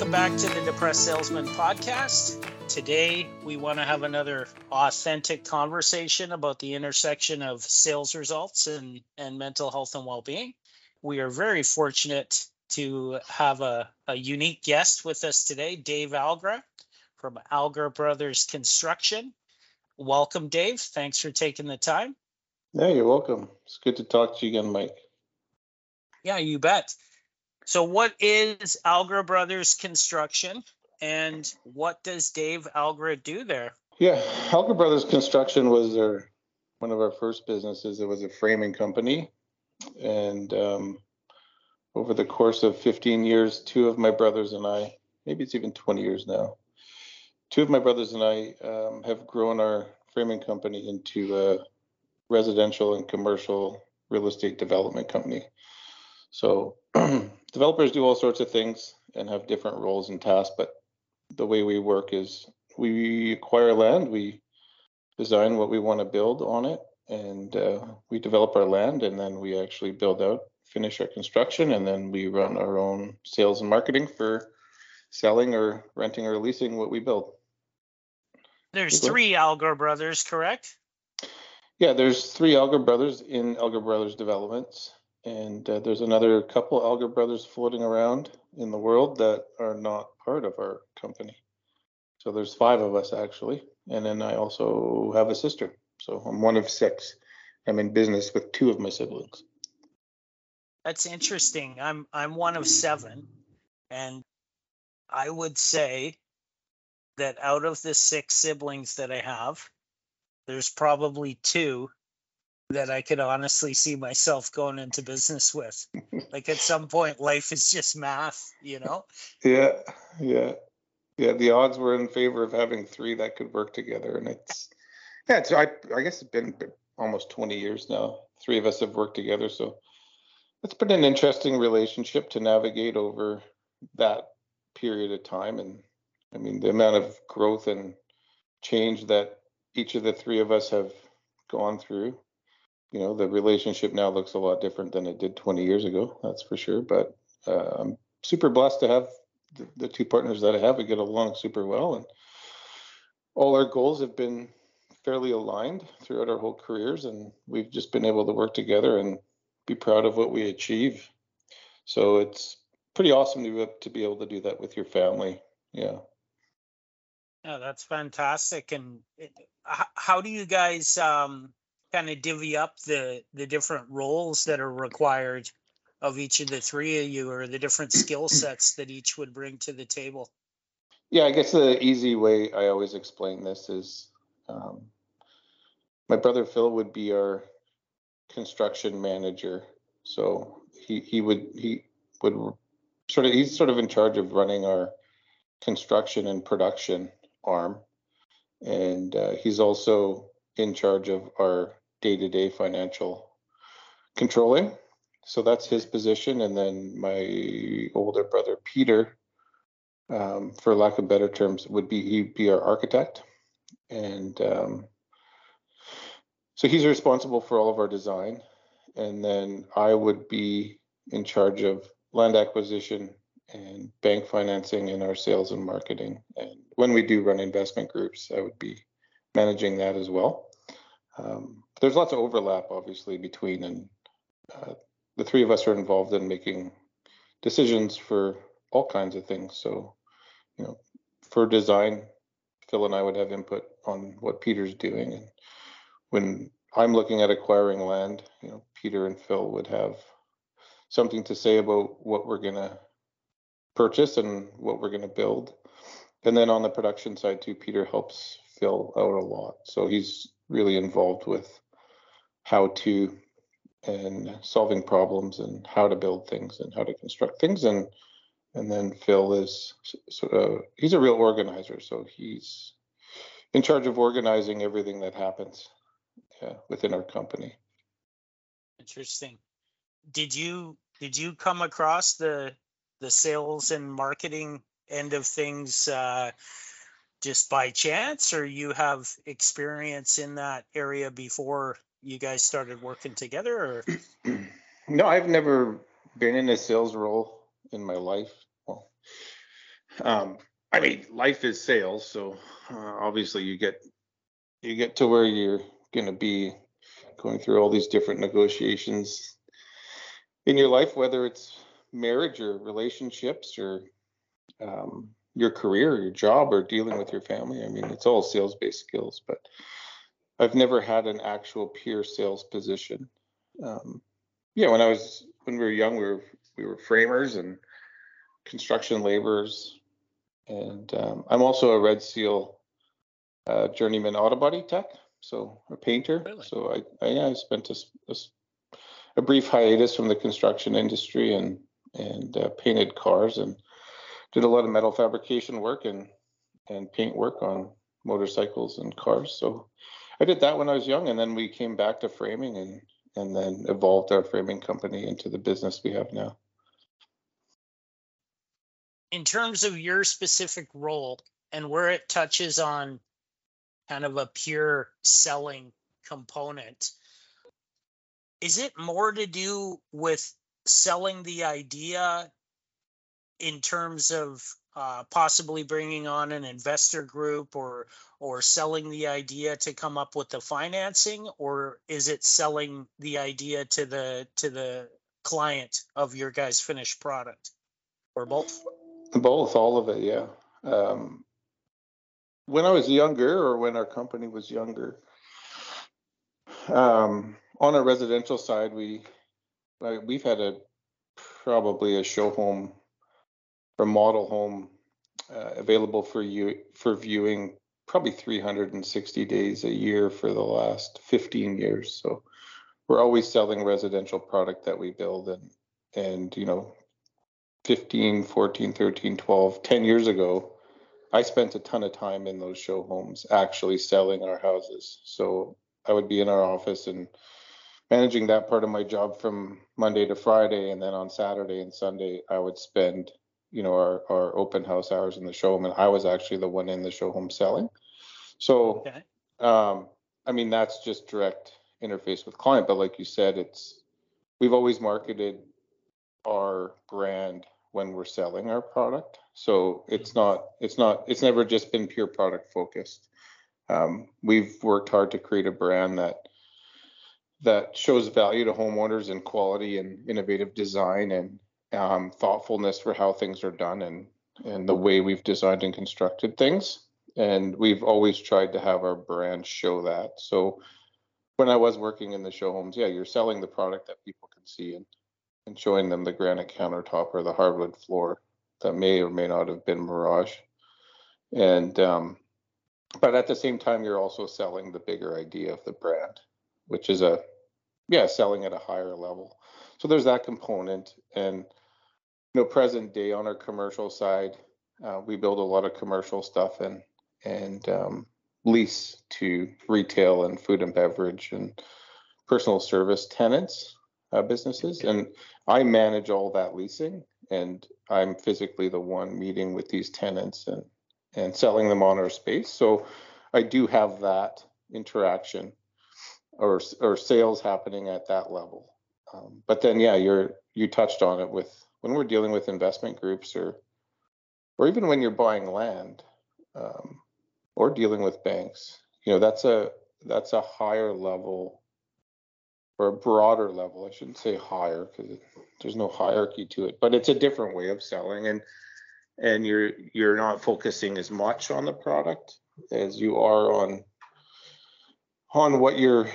Welcome back to the Depressed Salesman podcast. Today, we want to have another authentic conversation about the intersection of sales results and, and mental health and well being. We are very fortunate to have a, a unique guest with us today, Dave Algra from Algra Brothers Construction. Welcome, Dave. Thanks for taking the time. Yeah, you're welcome. It's good to talk to you again, Mike. Yeah, you bet. So, what is Algra Brothers Construction, and what does Dave Algra do there? Yeah, Algra Brothers Construction was our one of our first businesses. It was a framing company, and um, over the course of 15 years, two of my brothers and I, maybe it's even 20 years now, two of my brothers and I um, have grown our framing company into a residential and commercial real estate development company. So developers do all sorts of things and have different roles and tasks, but the way we work is we acquire land, we design what we want to build on it, and uh, we develop our land, and then we actually build out, finish our construction, and then we run our own sales and marketing for selling or renting or leasing what we build. There's three Algra brothers, correct? Yeah, there's three Algra brothers in Algra Brothers Developments and uh, there's another couple Algra brothers floating around in the world that are not part of our company. So there's five of us actually, and then I also have a sister. So I'm one of six. I'm in business with two of my siblings. That's interesting. I'm I'm one of seven, and I would say that out of the six siblings that I have, there's probably two that I could honestly see myself going into business with. like at some point, life is just math, you know? Yeah, yeah, yeah. The odds were in favor of having three that could work together, and it's yeah. It's I I guess it's been almost 20 years now. Three of us have worked together, so it's been an interesting relationship to navigate over that period of time. And I mean, the amount of growth and change that each of the three of us have gone through you know the relationship now looks a lot different than it did 20 years ago that's for sure but uh, i'm super blessed to have the, the, two partners that i have we get along super well and all our goals have been fairly aligned throughout our whole careers and we've just been able to work together and be proud of what we achieve. So it's pretty awesome to, to be able to do that with your family yeah. Yeah that's fantastic and it, how do you guys um kind of divvy up the the different roles that are required of each of the three of you or the different skill sets that each would bring to the table? Yeah i guess the easy way i always explain this is um, my brother phil would be our construction manager. So he he would he would sort of he's sort of in charge of running our construction and production arm. And uh, he's also in charge of our day-to-day financial controlling. So that's his position. And then my older brother Peter, um, for lack of better terms, would be he'd be our architect, and um, so he's responsible for all of our design. And then I would be in charge of land acquisition and bank financing and our sales and marketing. And when we do run investment groups, I would be managing that as well. Um, there's lots of overlap, obviously, between and uh, the three of us are involved in making decisions for all kinds of things. So, you know, for design, Phil and I would have input on what Peter's doing, and when I'm looking at acquiring land, you know, Peter and Phil would have something to say about what we're gonna purchase and what we're gonna build. And then on the production side too, Peter helps Phil out a lot. So he's really involved with how to and solving problems and how to build things and how to construct things. And and then Phil is sort of he's a real organizer so he's in charge of organizing everything that happens yeah, within our company. Interesting. Did you did you come across the the sales and marketing end of things uh, just by chance or you have experience in that area before you guys started working together or? No i've never been in a sales role in my life. Well Um, I mean, life is sales, so uh, obviously you get you get to where you're going to be going through all these different negotiations in your life, whether it's marriage or relationships or um, your career, your job, or dealing with your family. I mean, it's all sales based skills, but I've never had an actual pure sales position. Um, yeah, when I was when we were young, we were we were framers and construction laborers, and um, I'm also a Red Seal uh, journeyman auto body tech, so a painter. Really? So I, I yeah, I spent a, a, a, brief hiatus from the construction industry and and uh, painted cars and did a lot of metal fabrication work and and paint work on motorcycles and cars. So I did that when I was young, and then we came back to framing and and then evolved our framing company into the business we have now. In terms of your specific role and where it touches on kind of a pure selling component, is it more to do with selling the idea in terms of uh, possibly bringing on an investor group or or selling the idea to come up with the financing? Or is it selling the idea to the to the client of your guys finished product? Or both? Both all of it yeah. Um, when i was younger or when our company was younger um, on a residential side we we've had a probably a show home or model home uh, available for you for viewing probably 360 days a year for the last 15 years. So we're always selling residential product that we build and and you know 15 14 13 12 10 years ago i spent a ton of time in those show homes actually selling our houses so i would be in our office and managing that part of my job from monday to friday and then on saturday and sunday i would spend you know our, our open house hours in the show home and i was actually the one in the show home selling. So okay. um, i mean that's just direct interface with client but like you said it's we've always marketed our brand when we're selling our product. So it's not it's not it's never just been pure product focused. Um, we've worked hard to create a brand that that shows value to homeowners in quality and innovative design and um, thoughtfulness for how things are done and and the way we've designed and constructed things. And we've always tried to have our brand show that. So when I was working in the show homes, yeah, you're selling the product that people can see and, and showing them the granite countertop or the hardwood floor that may or may not have been Mirage. And um, but at the same time, you're also selling the bigger idea of the brand, which is a yeah, selling at a higher level. So there's that component and you know, present day on our commercial side, uh, we build a lot of commercial stuff and and um, lease to retail and food and beverage and personal service tenants uh, businesses, and I manage all that leasing, and I'm physically the one meeting with these tenants and and selling them on our space. So I do have that interaction or or sales happening at that level. Um, but then, yeah, you're you touched on it with when we're dealing with investment groups or or even when you're buying land um, or dealing with banks you know that's a that's a higher level or a broader level i shouldn't say higher because there's no hierarchy to it but it's a different way of selling and and you're you're not focusing as much on the product as you are on on what you're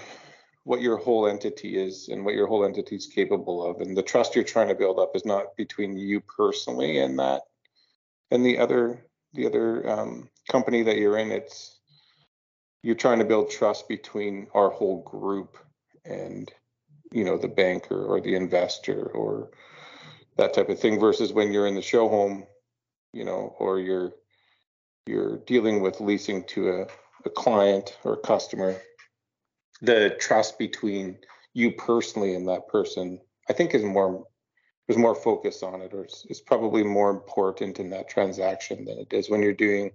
what your whole entity is and what your whole entity is capable of. And the trust you're trying to build up is not between you personally and that and the other the other um, company that you're in. It's you're trying to build trust between our whole group and you know the banker or the investor or that type of thing versus when you're in the show home you know or you're you're dealing with leasing to a, a client or a customer the trust between you personally and that person, I think is more there's more focus on it, or it's, it's probably more important in that transaction than it is when you're doing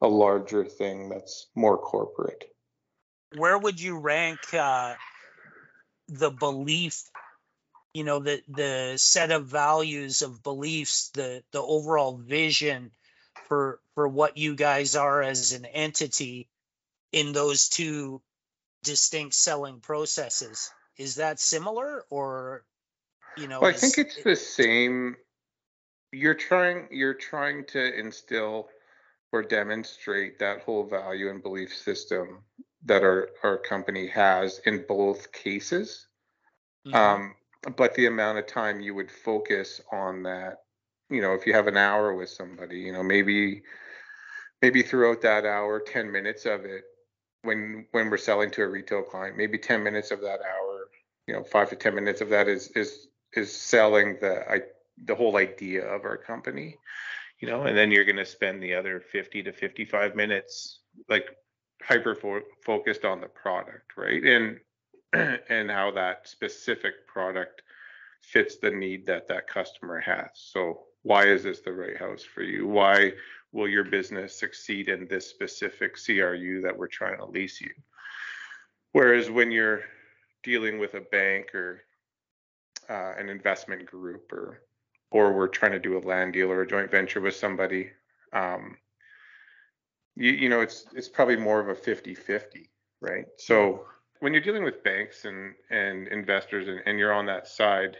a larger thing that's more corporate. Where would you rank uh, the belief? You know, the the set of values of beliefs, the the overall vision for for what you guys are as an entity in those two distinct selling processes. Is that similar or you know well, I think it's it, the same you're trying you're trying to instill or demonstrate that whole value and belief system that our our company has in both cases. Mm-hmm. Um, but the amount of time you would focus on that, you know, if you have an hour with somebody, you know, maybe maybe throughout that hour, 10 minutes of it when when we're selling to a retail client, maybe 10 minutes of that hour, you know, 5 to 10 minutes of that is is is selling the I, the whole idea of our company, you know, and then you're going to spend the other 50 to 55 minutes like hyper fo- focused on the product, right? And and how that specific product fits the need that that customer has. So why is this the right house for you? Why will your business succeed in this specific CRU that we're trying to lease you? Whereas when you're dealing with a bank or uh, an investment group or or we're trying to do a land deal or a joint venture with somebody um, you, you know it's it's probably more of a 50-50 right so when you're dealing with banks and and investors and, and you're on that side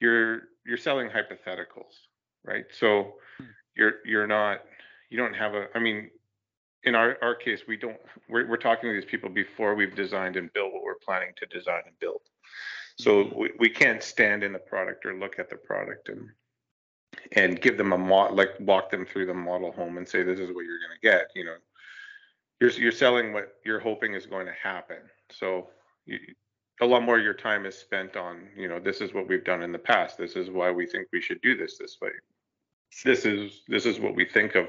you're you're selling hypotheticals right so hmm. You're you're not you don't have a i mean in our our case we don't we're, we're talking to these people before we've designed and built what we're planning to design and build. So mm-hmm. we, we can't stand in the product or look at the product and and give them a mod like walk them through the model home and say this is what you're going to get you know. You're you're selling what you're hoping is going to happen. So you, a lot more of your time is spent on you know this is what we've done in the past. This is why we think we should do this this way this is this is what we think of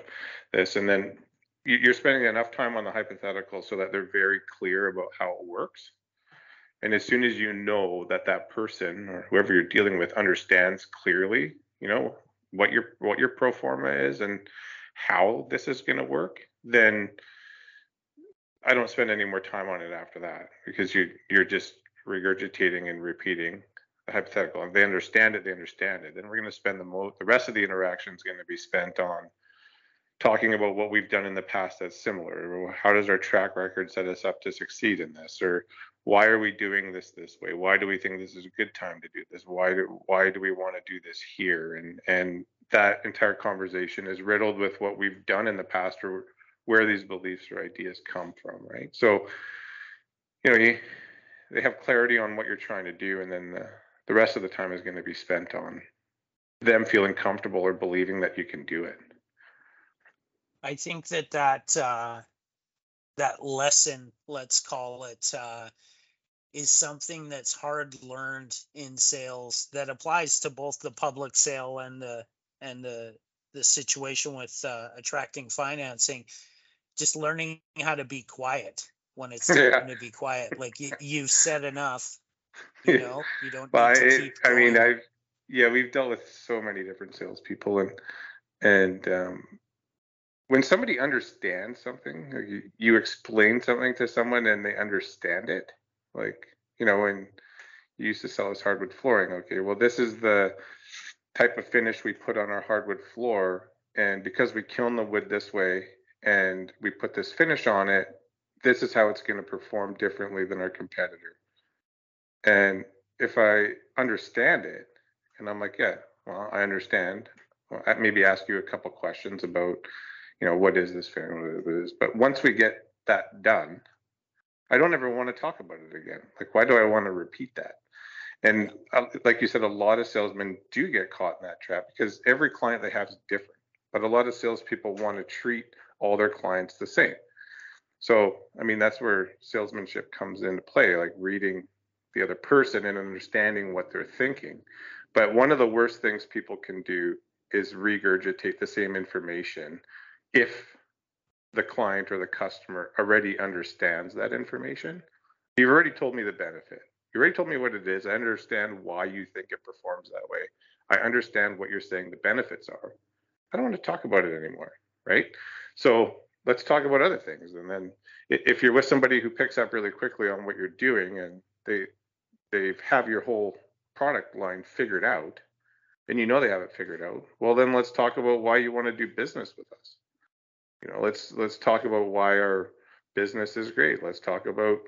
this. And then you're spending enough time on the hypothetical so that they're very clear about how it works. And as soon as you know that that person or whoever you're dealing with understands clearly you know what your what your pro forma is and how this is going to work then i don't spend any more time on it after that because you you're just regurgitating and repeating hypothetical. If they understand it they understand it. Then we're going to spend the most the rest of the interaction is going to be spent on talking about what we've done in the past that's similar. How does our track record set us up to succeed in this? Or why are we doing this this way? Why do we think this is a good time to do this? Why do why do we want to do this here? And and that entire conversation is riddled with what we've done in the past or where these beliefs or ideas come from right? So you know you, they have clarity on what you're trying to do and then the, the rest of the time is going to be spent on them feeling comfortable or believing that you can do it. I think that that uh that lesson let's call it uh is something that's hard learned in sales that applies to both the public sale and the and the the situation with uh, attracting financing. Just learning how to be quiet when it's time to be quiet. Like you, you've said enough you know you don't well, it, i mean I've yeah we've dealt with so many different salespeople and and um, when somebody understands something you, you explain something to someone and they understand it like, you know, when you used to sell us hardwood flooring, okay, well, this is the type of finish we put on our hardwood floor. And because we kiln the wood this way and we put this finish on it, this is how it's going to perform differently than our competitor. And if I understand it, and I'm like, yeah, well, I understand. Well, maybe ask you a couple questions about, you know, what is this finish? But once we get that done, I don't ever want to talk about it again. Like, why do I want to repeat that? And uh, like you said, a lot of salesmen do get caught in that trap because every client they have is different. But a lot of salespeople want to treat all their clients the same. So, I mean, that's where salesmanship comes into play, like reading the other person and understanding what they're thinking. But one of the worst things people can do is regurgitate the same information if the client or the customer already understands that information. You've already told me the benefit. You already told me what it is. I understand why you think it performs that way. I understand what you're saying the benefits are. I don't want to talk about it anymore, right? So let's talk about other things. And then if you're with somebody who picks up really quickly on what you're doing and they they have your whole product line figured out, and you know they have it figured out, well then let's talk about why you want to do business with us. You know, let's let's talk about why our business is great. Let's talk about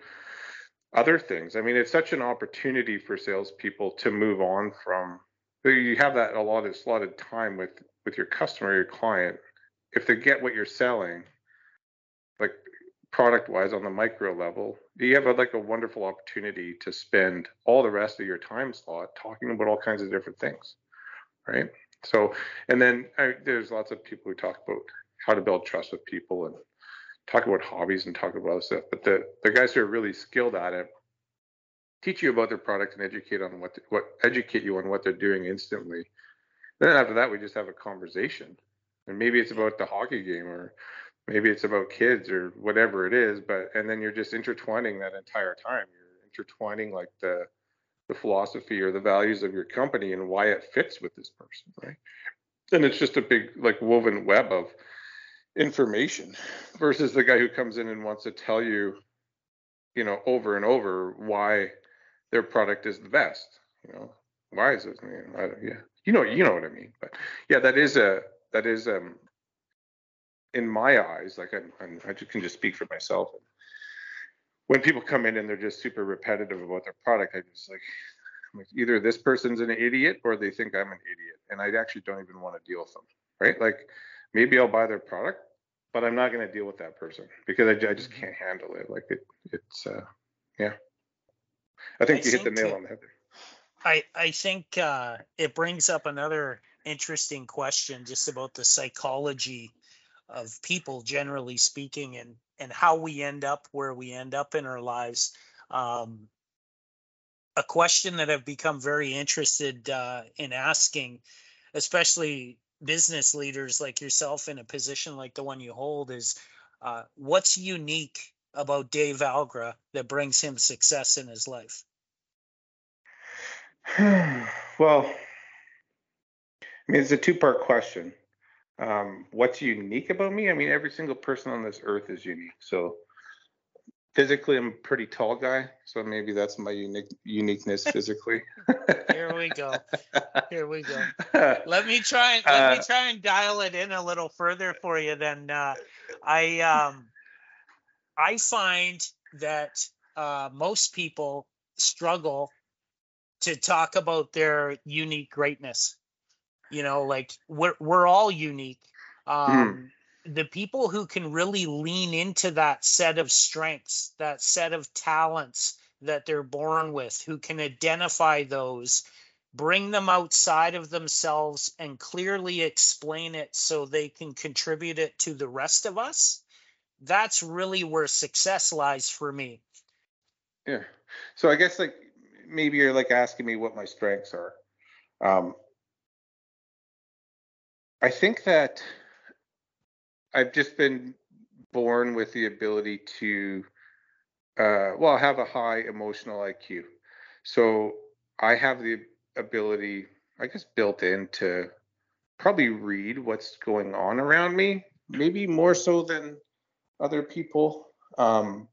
other things. I mean, it's such an opportunity for salespeople to move on from. You have that a lot of slotted time with with your customer, your client. If they get what you're selling, product wise on the micro level, you have a, like a wonderful opportunity to spend all the rest of your time slot talking about all kinds of different things, right? So, and then I, there's lots of people who talk about how to build trust with people and talk about hobbies and talk about other stuff. But the the guys who are really skilled at it teach you about their product and educate on what what educate you on what they're doing instantly. Then after that, we just have a conversation, and maybe it's about the hockey game or maybe it's about kids or whatever it is. But and then you're just intertwining that entire time. You're intertwining like the the philosophy or the values of your company and why it fits with this person, right? And it's just a big like woven web of information versus the guy who comes in and wants to tell you, you know, over and over why their product is the best. You know, why is it? You know, yeah, you know, you know what I mean. But yeah, that is a that is um in my eyes, like I'm, I'm I can just speak for myself. When people come in and they're just super repetitive about their product, I just like, like either this person's an idiot or they think I'm an idiot, and I actually don't even want to deal with them, right? Like maybe I'll buy their product, but I'm not going to deal with that person because I, I just mm-hmm. can't handle it. Like it, it's, uh, yeah. I think I you hit the nail on the head there. I, I think uh, it brings up another interesting question just about the psychology of people generally speaking and and how we end up where we end up in our lives um, a question that i've become very interested uh, in asking especially business leaders like yourself in a position like the one you hold is uh, what's unique about Dave Algra that brings him success in his life? well, I mean, it's a two part question. Um, what's unique about me? I mean, every single person on this earth is unique. So physically i'm a pretty tall guy so maybe that's my unique uniqueness physically here we go here we go let me try and let uh, me try and dial it in a little further for you then uh, i um i find that uh, most people struggle to talk about their unique greatness you know like we're we're all unique hmm. um the people who can really lean into that set of strengths, that set of talents that they're born with, who can identify those, bring them outside of themselves and clearly explain it so they can contribute it to the rest of us. That's really where success lies for me. Yeah. So I guess like maybe you're like asking me what my strengths are. Um, I think that I've just been born with the ability to, uh, well, have a high emotional IQ. So I have the ability, I guess, built in to probably read what's going on around me, maybe more so than other people. Um,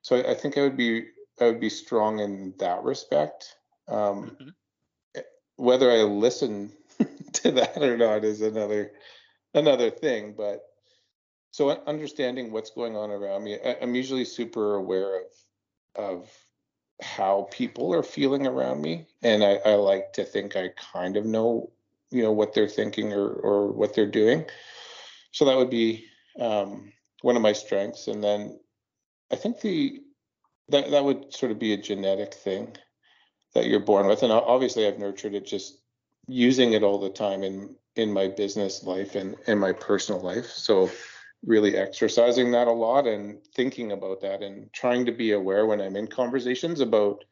so I think I would be I would be strong in that respect. Um, mm-hmm. Whether I listen to that or not is another another thing. But so understanding what's going on around me, I, am usually super aware of of how people are feeling around me, and I, I like to think I kind of know, you know, what they're thinking or or what they're doing. So that would be um, one of my strengths, and then I think the that that would sort of be a genetic thing that you're born with, and obviously I've nurtured it just using it all the time in in my business life and in my personal life. So really exercising that a lot and thinking about that and trying to be aware when I'm in conversations about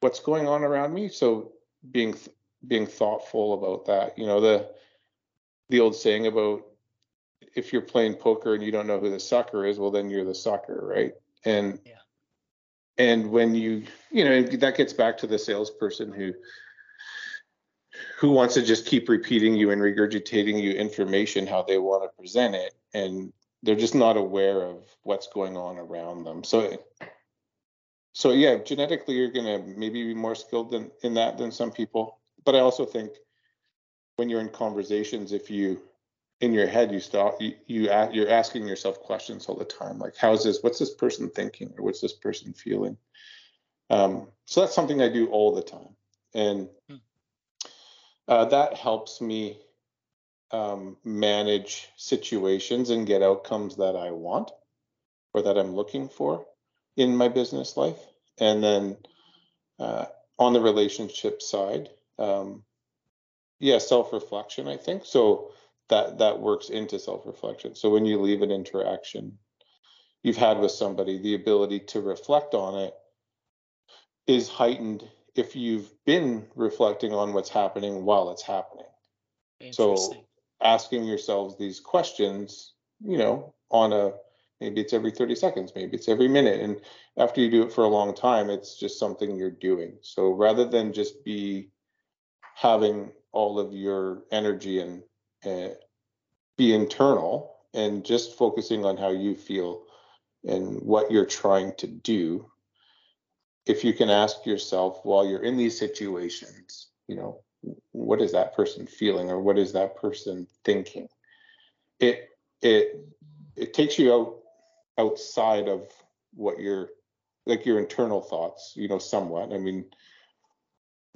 what's going on around me. So being being thoughtful about that. You know, the the old saying about if you're playing poker and you don't know who the sucker is, well then you're the sucker, right? And yeah. and when you you know that gets back to the salesperson who who wants to just keep repeating you and regurgitating you information how they want to present it and they're just not aware of what's going on around them so so yeah genetically you're going to maybe be more skilled than in that than some people but i also think when you're in conversations, if you in your head you stop you, you you're asking yourself questions all the time like how's this what's this person thinking or what's this person feeling um, so that's something i do all the time and. Uh, that helps me um, manage situations and get outcomes that i want or that i'm looking for in my business life. And then uh, on the relationship side um, yeah self-reflection i think. So that that works into self-reflection. So when you leave an interaction you've had with somebody the ability to reflect on it is heightened if you've been reflecting on what's happening while it's happening. So asking yourselves these questions you know on a maybe it's every 30 seconds maybe it's every minute and after you do it for a long time it's just something you're doing. So rather than just be having all of your energy and uh, be internal and just focusing on how you feel and what you're trying to do if you can ask yourself while you're in these situations you know what is that person feeling or what is that person thinking? It it it takes you out outside of what your like your internal thoughts you know somewhat. I mean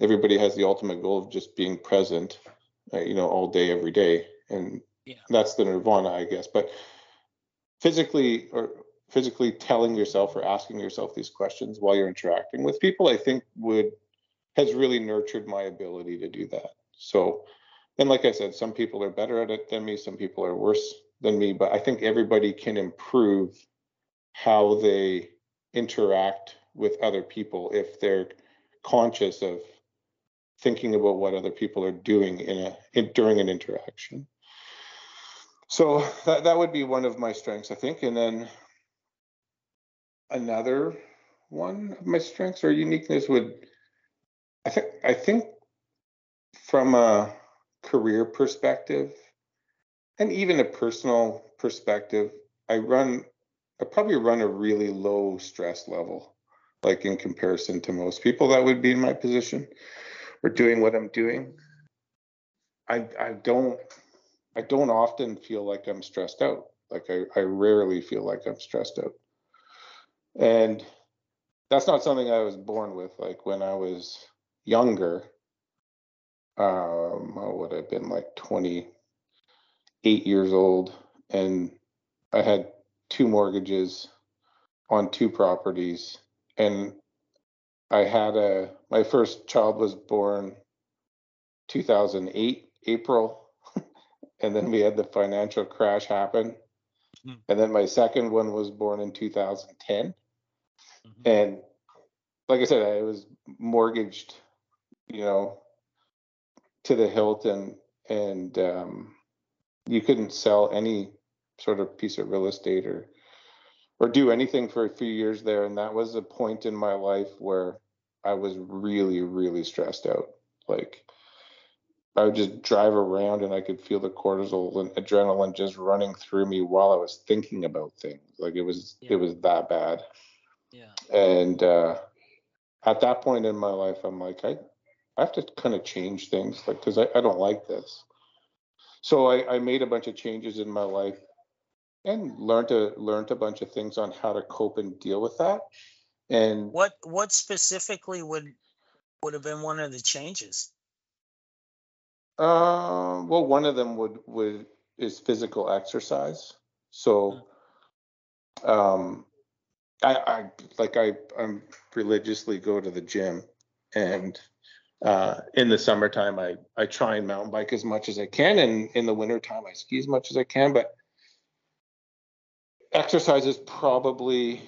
everybody has the ultimate goal of just being present uh, you know all day every day. And yeah. that's the nirvana i guess. But physically or physically telling yourself or asking yourself these questions while you're interacting with people i think would has really nurtured my ability to do that. So and like i said some people are better at it than me some people are worse than me but i think everybody can improve how they interact with other people if they're conscious of thinking about what other people are doing in a in, during an interaction. So that, that would be one of my strengths i think and then another one of my strengths or uniqueness would i think i think from a career perspective and even a personal perspective i run i probably run a really low stress level like in comparison to most people that would be in my position or doing what i'm doing i i don't I don't often feel like I'm stressed out. Like I, I rarely feel like I'm stressed out. And that's not something I was born with. Like when I was younger, um, I would have been like 28 years old, and I had two mortgages on two properties, and I had a my first child was born 2008 April and then we had the financial crash happen. Mm-hmm. And then my second one was born in 2010. Mm-hmm. And like I said, I was mortgaged, you know, to the hilt and and um, you couldn't sell any sort of piece of real estate or or do anything for a few years there. And that was a point in my life where I was really, really stressed out. Like I would just drive around and I could feel the cortisol and adrenaline just running through me while I was thinking about things. Like it was yeah. it was that bad. Yeah. And uh, at that point in my life, I'm like, I, I have to kind of change things, like because I, I don't like this. So I, I made a bunch of changes in my life and learned to learned a bunch of things on how to cope and deal with that. And what what specifically would would have been one of the changes? Uh, well, one of them would would is physical exercise. So, hmm. um, I, I like I I'm religiously go to the gym, and uh, in the summertime I I try and mountain bike as much as I can, and in the wintertime I ski as much as I can. But exercise is probably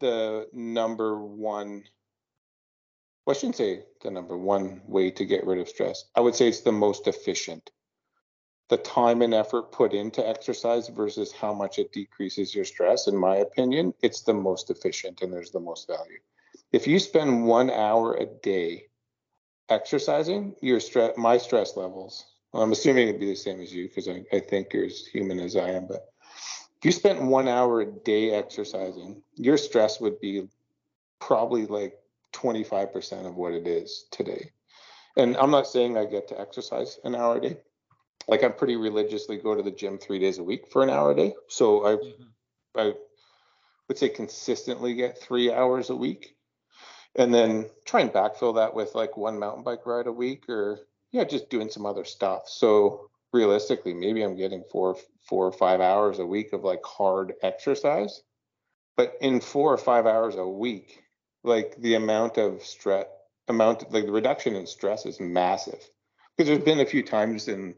the number one well, I shouldn't say the number one way to get rid of stress. I would say it's the most efficient. The time and effort put into exercise versus how much it decreases your stress, in my opinion, it's the most efficient and there's the most value. If you spend one hour a day exercising, your stress, my stress levels, well, I'm assuming it'd be the same as you because I, I think you're as human as I am, but if you spent one hour a day exercising, your stress would be probably like 25% of what it is today. And I'm not saying I get to exercise an hour a day. Like I pretty religiously go to the gym three days a week for an hour a day. So I mm-hmm. I would say consistently get three hours a week. And then try and backfill that with like one mountain bike ride a week or yeah, just doing some other stuff. So realistically, maybe I'm getting four four or five hours a week of like hard exercise. But in four or five hours a week, like the amount of stress amount like the reduction in stress is massive because there's been a few times in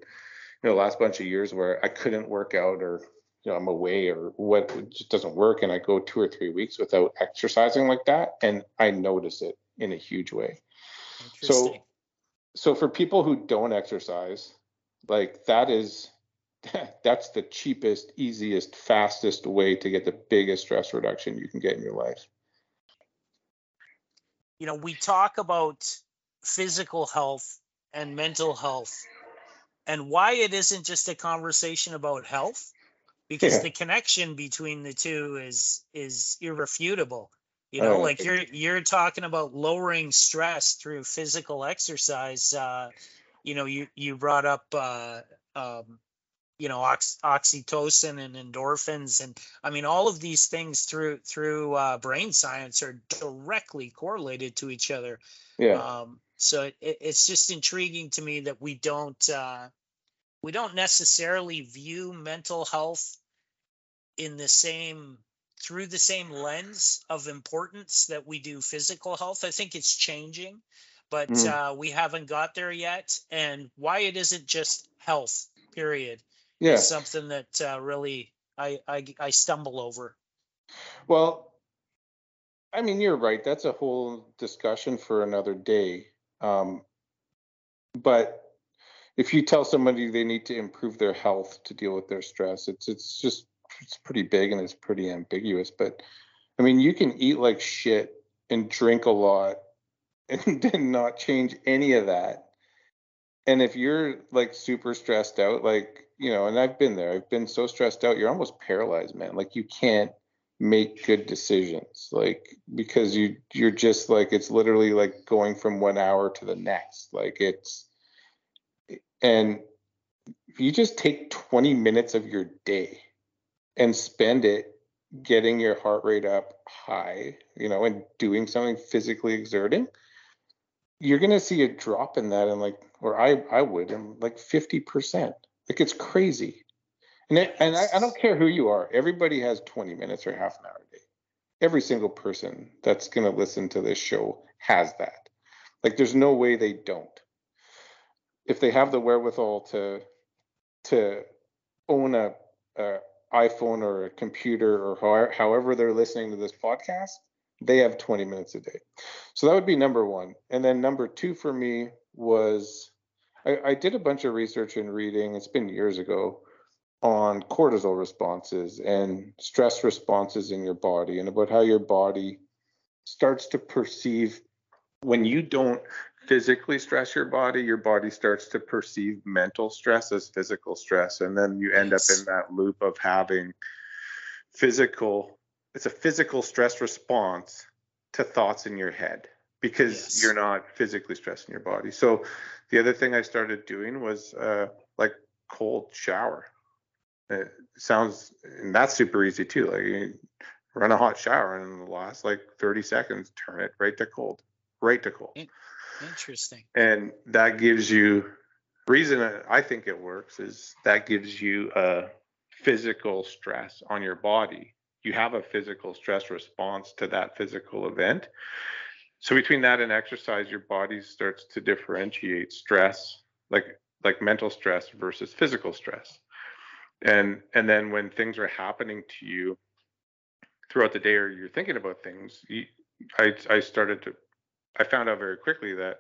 you know the last bunch of years where I couldn't work out or you know I'm away or what it just doesn't work and I go two or three weeks without exercising like that and I notice it in a huge way. So so for people who don't exercise like that is that's the cheapest easiest fastest way to get the biggest stress reduction you can get in your life you know, we talk about physical health and mental health and why it isn't just a conversation about health because yeah. the connection between the two is is irrefutable you know oh. like you're you're talking about lowering stress through physical exercise uh you know you you brought up uh um you know ox- oxytocin and endorphins and i mean all of these things through through uh, brain science are directly correlated to each other yeah um, so it, it's just intriguing to me that we don't uh, we don't necessarily view mental health in the same through the same lens of importance that we do physical health i think it's changing but mm. uh, we haven't got there yet and why it isn't just health period yeah. is something that uh, really I, I I stumble over. Well, I mean, you're right. That's a whole discussion for another day. Um, but if you tell somebody they need to improve their health to deal with their stress, it's it's just it's pretty big and it's pretty ambiguous. But I mean, you can eat like shit and drink a lot and then not change any of that. And if you're like super stressed out, like you know, and I've been there. I've been so stressed out. You're almost paralyzed, man. Like you can't make good decisions, like because you you're just like it's literally like going from one hour to the next. Like it's and you just take 20 minutes of your day and spend it getting your heart rate up high, you know, and doing something physically exerting, you're gonna see a drop in that and like or I I would in like 50%. Like it's crazy. And, and I, I, don't care who you are. Everybody has 20 minutes or half an hour a day. Every single person that's going to listen to this show has that. Like there's no way they don't. If they have the wherewithal to to own a, a iPhone or a computer or however, however they're listening to this podcast, they have 20 minutes a day. So that would be number one. And then number two for me was I, I did a bunch of research and reading. It's been years ago on cortisol responses and stress responses in your body and about how your body starts to perceive when you don't physically stress your body, your body starts to perceive mental stress as physical stress. And then you end yes. up in that loop of having physical, it's a physical stress response to thoughts in your head because yes. you're not physically stressing your body. So the other thing I started doing was uh, like cold shower. It sounds and that's super easy too. Like you run a hot shower and in the last like 30 seconds, turn it right to cold, right to cold. Interesting. And that gives you reason I think it works is that gives you a physical stress on your body. You have a physical stress response to that physical event. So between that and exercise, your body starts to differentiate stress, like like mental stress versus physical stress. And and then when things are happening to you throughout the day or you're thinking about things, you, I I started to I found out very quickly that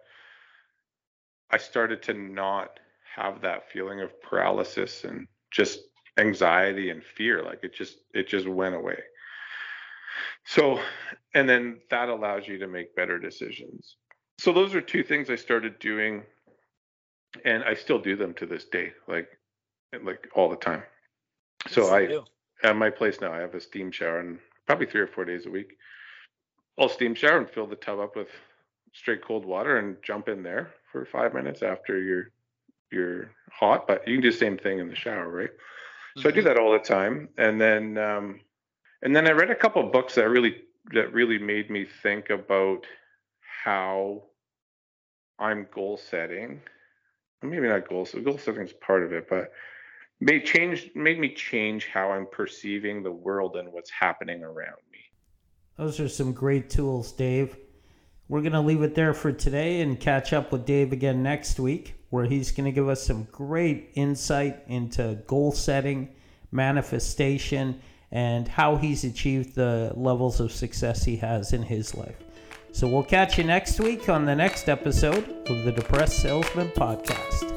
I started to not have that feeling of paralysis and just anxiety and fear like it just it just went away so, and then that allows you to make better decisions. So those are two things I started doing, and I still do them to this day, like like all the time. So I at my place now I have a steam shower and probably three or four days a week. I'll steam shower and fill the tub up with straight cold water and jump in there for five minutes after you're you're hot. But you can do the same thing in the shower, right? So mm-hmm. I do mm-hmm. that all the time, and then um, and then I read a couple books that really that really made me think about how I'm goal setting. Maybe not goal setting. Goal setting is part of it, but made change made me change how I'm perceiving the world and what's happening around me. Those are some great tools, Dave. We're going to leave it there for today and catch up with Dave again next week, where he's going to give us some great insight into goal setting, manifestation, and how he's achieved the levels of success he has in his life. So we'll catch you next week on the next episode of the Depressed Salesman Podcast.